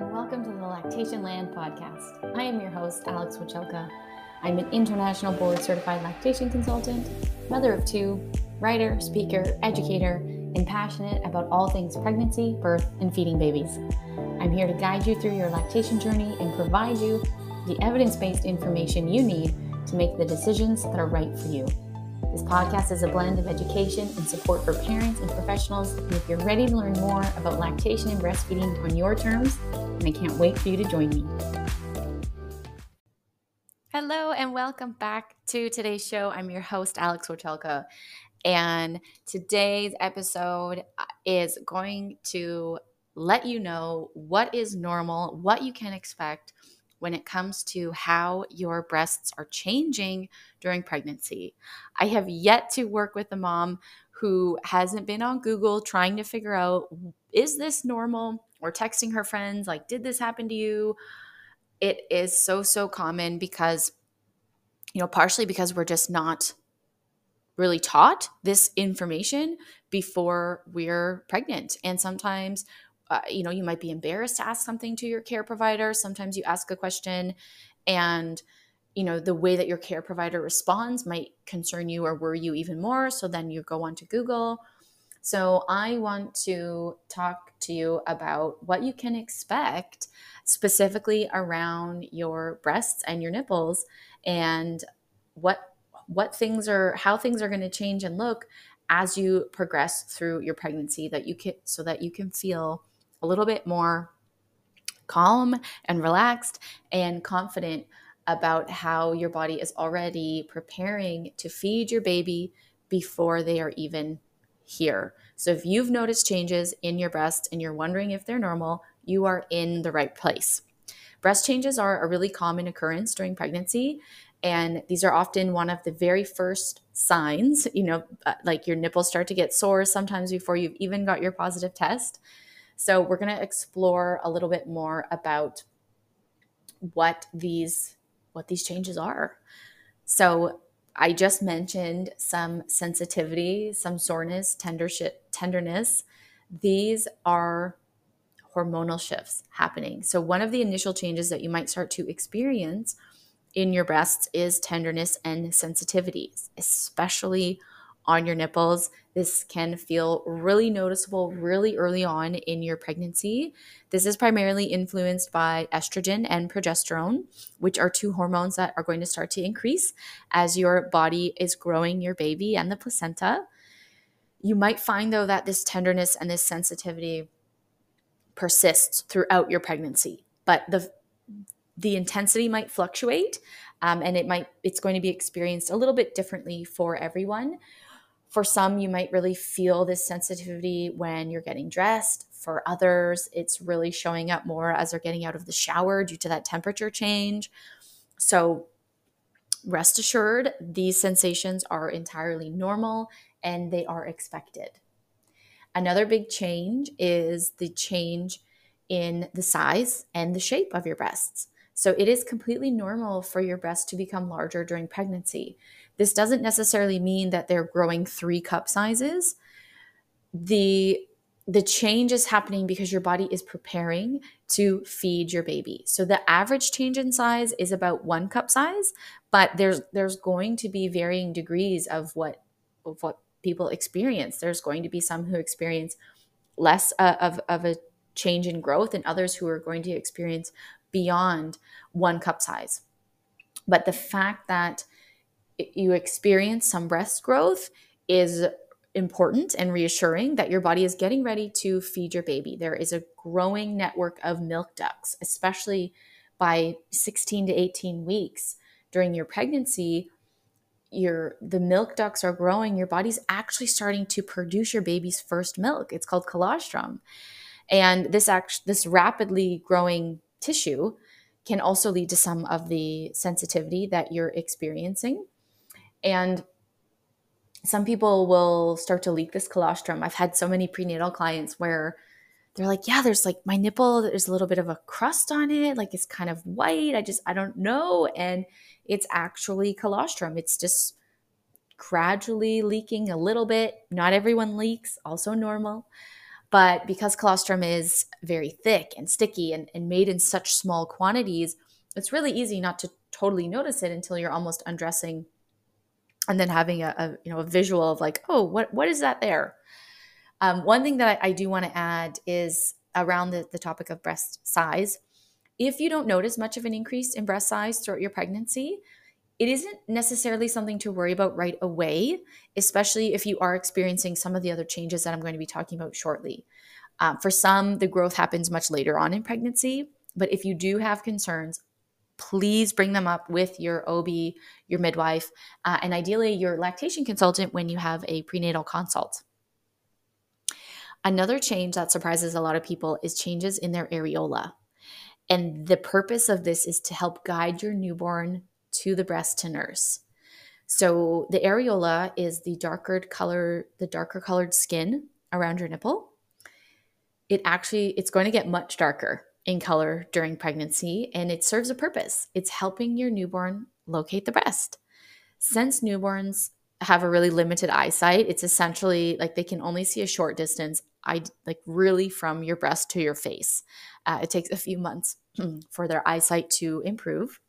and welcome to the Lactation Land podcast. I am your host, Alex Wachelka. I'm an international board certified lactation consultant, mother of two, writer, speaker, educator, and passionate about all things pregnancy, birth, and feeding babies. I'm here to guide you through your lactation journey and provide you the evidence based information you need to make the decisions that are right for you. This podcast is a blend of education and support for parents and professionals. And if you're ready to learn more about lactation and breastfeeding on your terms, and I can't wait for you to join me. Hello, and welcome back to today's show. I'm your host, Alex Wachelka. And today's episode uh, is going to let you know what is normal, what you can expect when it comes to how your breasts are changing during pregnancy. I have yet to work with a mom who hasn't been on Google trying to figure out is this normal or texting her friends like did this happen to you? It is so so common because you know partially because we're just not really taught this information before we're pregnant and sometimes uh, you know you might be embarrassed to ask something to your care provider. Sometimes you ask a question and you know the way that your care provider responds might concern you or worry you even more. So then you go on to google. So i want to talk to you about what you can expect specifically around your breasts and your nipples and what what things are how things are going to change and look as you progress through your pregnancy that you can so that you can feel a little bit more calm and relaxed and confident about how your body is already preparing to feed your baby before they are even here. So if you've noticed changes in your breast and you're wondering if they're normal, you are in the right place. Breast changes are a really common occurrence during pregnancy, and these are often one of the very first signs, you know, uh, like your nipples start to get sore sometimes before you've even got your positive test. So we're going to explore a little bit more about what these what these changes are. So I just mentioned some sensitivity, some soreness, tender tenderness. These are hormonal shifts happening. So one of the initial changes that you might start to experience in your breasts is tenderness and sensitivities, especially on your nipples. This can feel really noticeable really early on in your pregnancy. This is primarily influenced by estrogen and progesterone, which are two hormones that are going to start to increase as your body is growing your baby and the placenta. You might find, though, that this tenderness and this sensitivity persists throughout your pregnancy, but the the intensity might fluctuate um, and it might it's going to be experienced a little bit differently for everyone for some, you might really feel this sensitivity when you're getting dressed. For others, it's really showing up more as they're getting out of the shower due to that temperature change. So, rest assured, these sensations are entirely normal and they are expected. Another big change is the change in the size and the shape of your breasts. So, it is completely normal for your breasts to become larger during pregnancy. This doesn't necessarily mean that they're growing three cup sizes. The the change is happening because your body is preparing to feed your baby. So the average change in size is about 1 cup size, but there's there's going to be varying degrees of what of what people experience. There's going to be some who experience less uh, of of a change in growth and others who are going to experience beyond 1 cup size. But the fact that you experience some breast growth is important and reassuring that your body is getting ready to feed your baby. There is a growing network of milk ducts, especially by 16 to 18 weeks during your pregnancy. Your the milk ducts are growing. Your body's actually starting to produce your baby's first milk. It's called colostrum, and this act this rapidly growing tissue can also lead to some of the sensitivity that you're experiencing and some people will start to leak this colostrum. I've had so many prenatal clients where they're like, yeah, there's like my nipple, there's a little bit of a crust on it. Like it's kind of white. I just, I don't know. And it's actually colostrum. It's just gradually leaking a little bit. Not everyone leaks, also normal. But because colostrum is very thick and sticky and, and made in such small quantities, it's really easy not to totally notice it until you're almost undressing and then having a, a you know a visual of like, oh, what what is that there? Um, one thing that I, I do want to add is around the, the topic of breast size. If you don't notice much of an increase in breast size throughout your pregnancy, it isn't necessarily something to worry about right away, especially if you are experiencing some of the other changes that I'm going to be talking about shortly. Um, for some, the growth happens much later on in pregnancy, but if you do have concerns, please bring them up with your OB, your midwife, uh, and ideally your lactation consultant when you have a prenatal consult. Another change that surprises a lot of people is changes in their areola. And the purpose of this is to help guide your newborn to the breast to nurse. So the areola is the darker color, the darker colored skin around your nipple. It actually it's going to get much darker in color during pregnancy and it serves a purpose. It's helping your newborn locate the breast. Since newborns have a really limited eyesight, it's essentially like they can only see a short distance, like really from your breast to your face. Uh, it takes a few months for their eyesight to improve.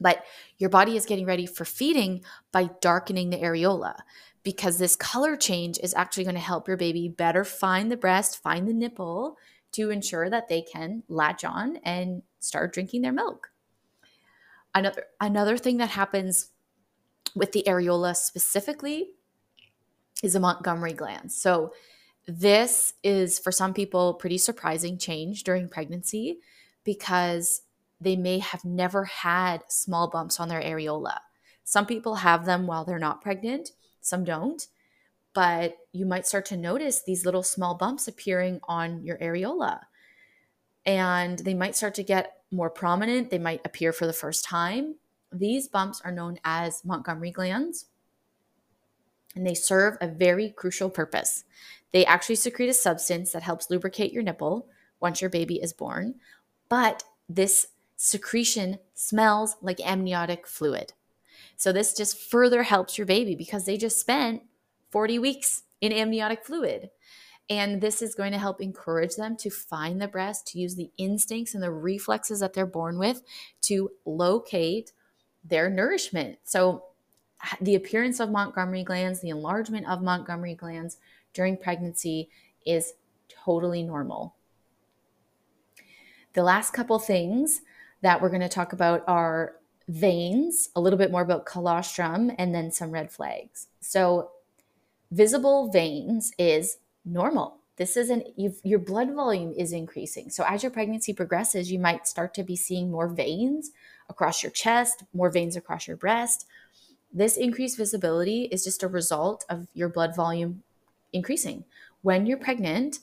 But your body is getting ready for feeding by darkening the areola because this color change is actually going to help your baby better find the breast, find the nipple to ensure that they can latch on and start drinking their milk. Another another thing that happens with the areola specifically is a Montgomery gland. So this is for some people pretty surprising change during pregnancy because they may have never had small bumps on their areola. Some people have them while they're not pregnant, some don't. But you might start to notice these little small bumps appearing on your areola. And they might start to get more prominent. They might appear for the first time. These bumps are known as Montgomery glands, and they serve a very crucial purpose. They actually secrete a substance that helps lubricate your nipple once your baby is born, but this secretion smells like amniotic fluid. So this just further helps your baby because they just spent 40 weeks in amniotic fluid. And this is going to help encourage them to find the breast, to use the instincts and the reflexes that they're born with to locate their nourishment. So, the appearance of Montgomery glands, the enlargement of Montgomery glands during pregnancy is totally normal. The last couple things that we're going to talk about are veins, a little bit more about colostrum, and then some red flags. So, visible veins is normal. This is an your blood volume is increasing. So as your pregnancy progresses, you might start to be seeing more veins across your chest, more veins across your breast. This increased visibility is just a result of your blood volume increasing. When you're pregnant,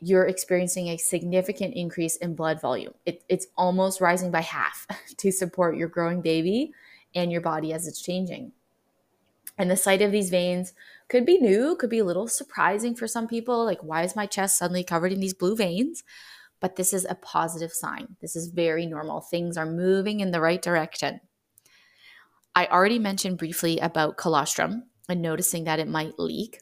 you're experiencing a significant increase in blood volume. It, it's almost rising by half to support your growing baby and your body as it's changing. And the sight of these veins could be new, could be a little surprising for some people. Like, why is my chest suddenly covered in these blue veins? But this is a positive sign. This is very normal. Things are moving in the right direction. I already mentioned briefly about colostrum and noticing that it might leak.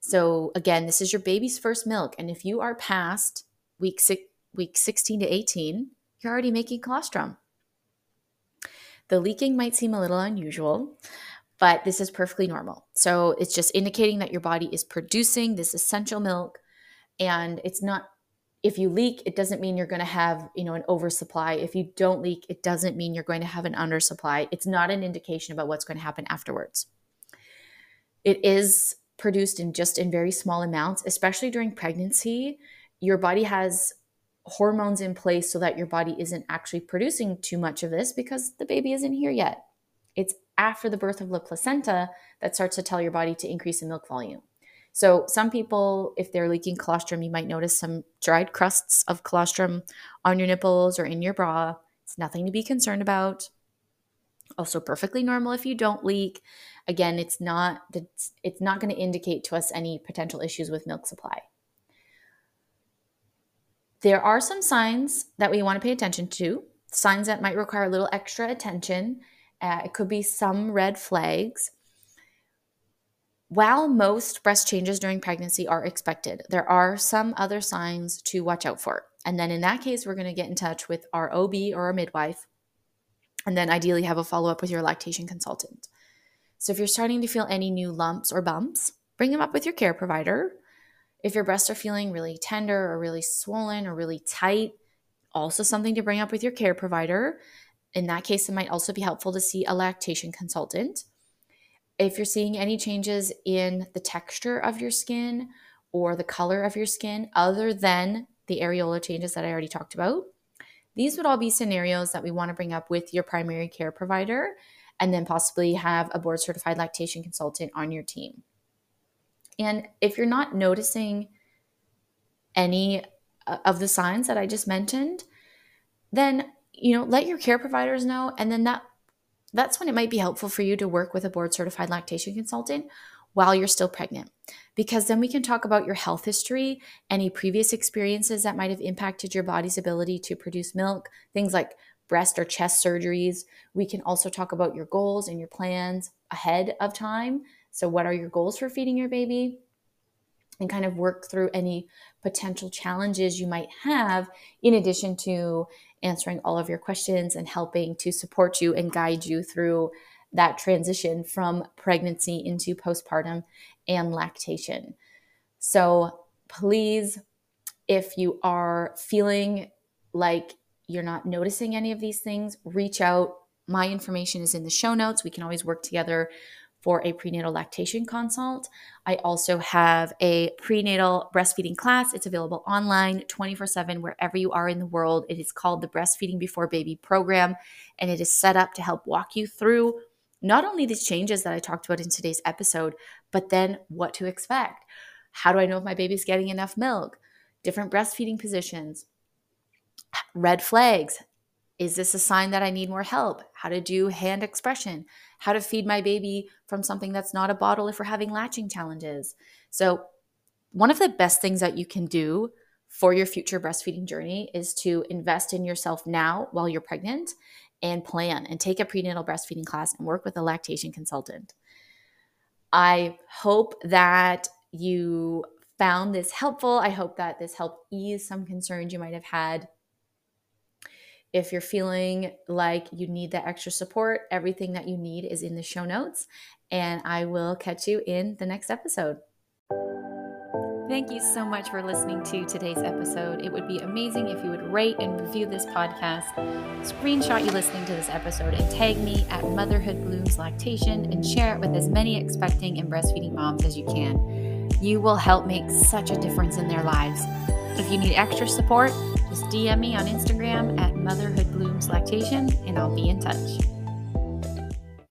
So again, this is your baby's first milk, and if you are past week six, week 16 to 18, you're already making colostrum. The leaking might seem a little unusual, but this is perfectly normal. So it's just indicating that your body is producing this essential milk, and it's not. If you leak, it doesn't mean you're going to have, you know, an oversupply. If you don't leak, it doesn't mean you're going to have an undersupply. It's not an indication about what's going to happen afterwards. It is produced in just in very small amounts, especially during pregnancy. Your body has hormones in place so that your body isn't actually producing too much of this because the baby isn't here yet. It's after the birth of the placenta that starts to tell your body to increase the milk volume. So, some people, if they're leaking colostrum, you might notice some dried crusts of colostrum on your nipples or in your bra. It's nothing to be concerned about. Also, perfectly normal if you don't leak again it's not it's, it's not going to indicate to us any potential issues with milk supply there are some signs that we want to pay attention to signs that might require a little extra attention uh, it could be some red flags while most breast changes during pregnancy are expected, there are some other signs to watch out for. And then in that case, we're going to get in touch with our OB or our midwife, and then ideally have a follow up with your lactation consultant. So if you're starting to feel any new lumps or bumps, bring them up with your care provider. If your breasts are feeling really tender or really swollen or really tight, also something to bring up with your care provider. In that case, it might also be helpful to see a lactation consultant. If you're seeing any changes in the texture of your skin or the color of your skin, other than the areola changes that I already talked about, these would all be scenarios that we want to bring up with your primary care provider and then possibly have a board certified lactation consultant on your team. And if you're not noticing any uh, of the signs that I just mentioned, then you know let your care providers know and then that that's when it might be helpful for you to work with a board certified lactation consultant while you're still pregnant. Because then we can talk about your health history any previous experiences that might have impacted your body's ability to produce milk things like breast or chest surgeries. We can also talk about your goals and your plans ahead of time. So what are your goals for feeding your baby? And kind of work through any potential challenges you might have, in addition to answering all of your questions and helping to support you and guide you through that transition from pregnancy into postpartum and lactation. So please, if you are feeling like you're not noticing any of these things, reach out. My information is in the show notes. We can always work together for a prenatal lactation consult. I also have a prenatal breastfeeding class. It's available online 24 7 wherever you are in the world. It is called the Breastfeeding Before Baby program, and it is set up to help walk you through not only these changes that I talked about in today's episode, but then what to expect. How do I know if my baby's getting enough milk? Different breastfeeding positions, red flags, is this a sign that I need more help? How to do hand expression, how to feed my baby from something that's not a bottle if we're having latching challenges. So, one of the best things that you can do for your future breastfeeding journey is to invest in yourself now while you're pregnant and plan and take a prenatal breastfeeding class and work with a lactation consultant. I hope that you found this helpful. I hope that this helped ease some concerns you might have had if you're feeling like you need that extra support, everything that you need is in the show notes. And I will catch you in the next episode. Thank you so much for listening to today's episode. It would be amazing if you would rate and review this podcast, screenshot you listening to this episode, and tag me at Motherhood Blooms Lactation and share it with as many expecting and breastfeeding moms as you can. You will help make such a difference in their lives. If you need extra support, just DM me on Instagram at Motherhood Blooms Lactation and I'll be in touch.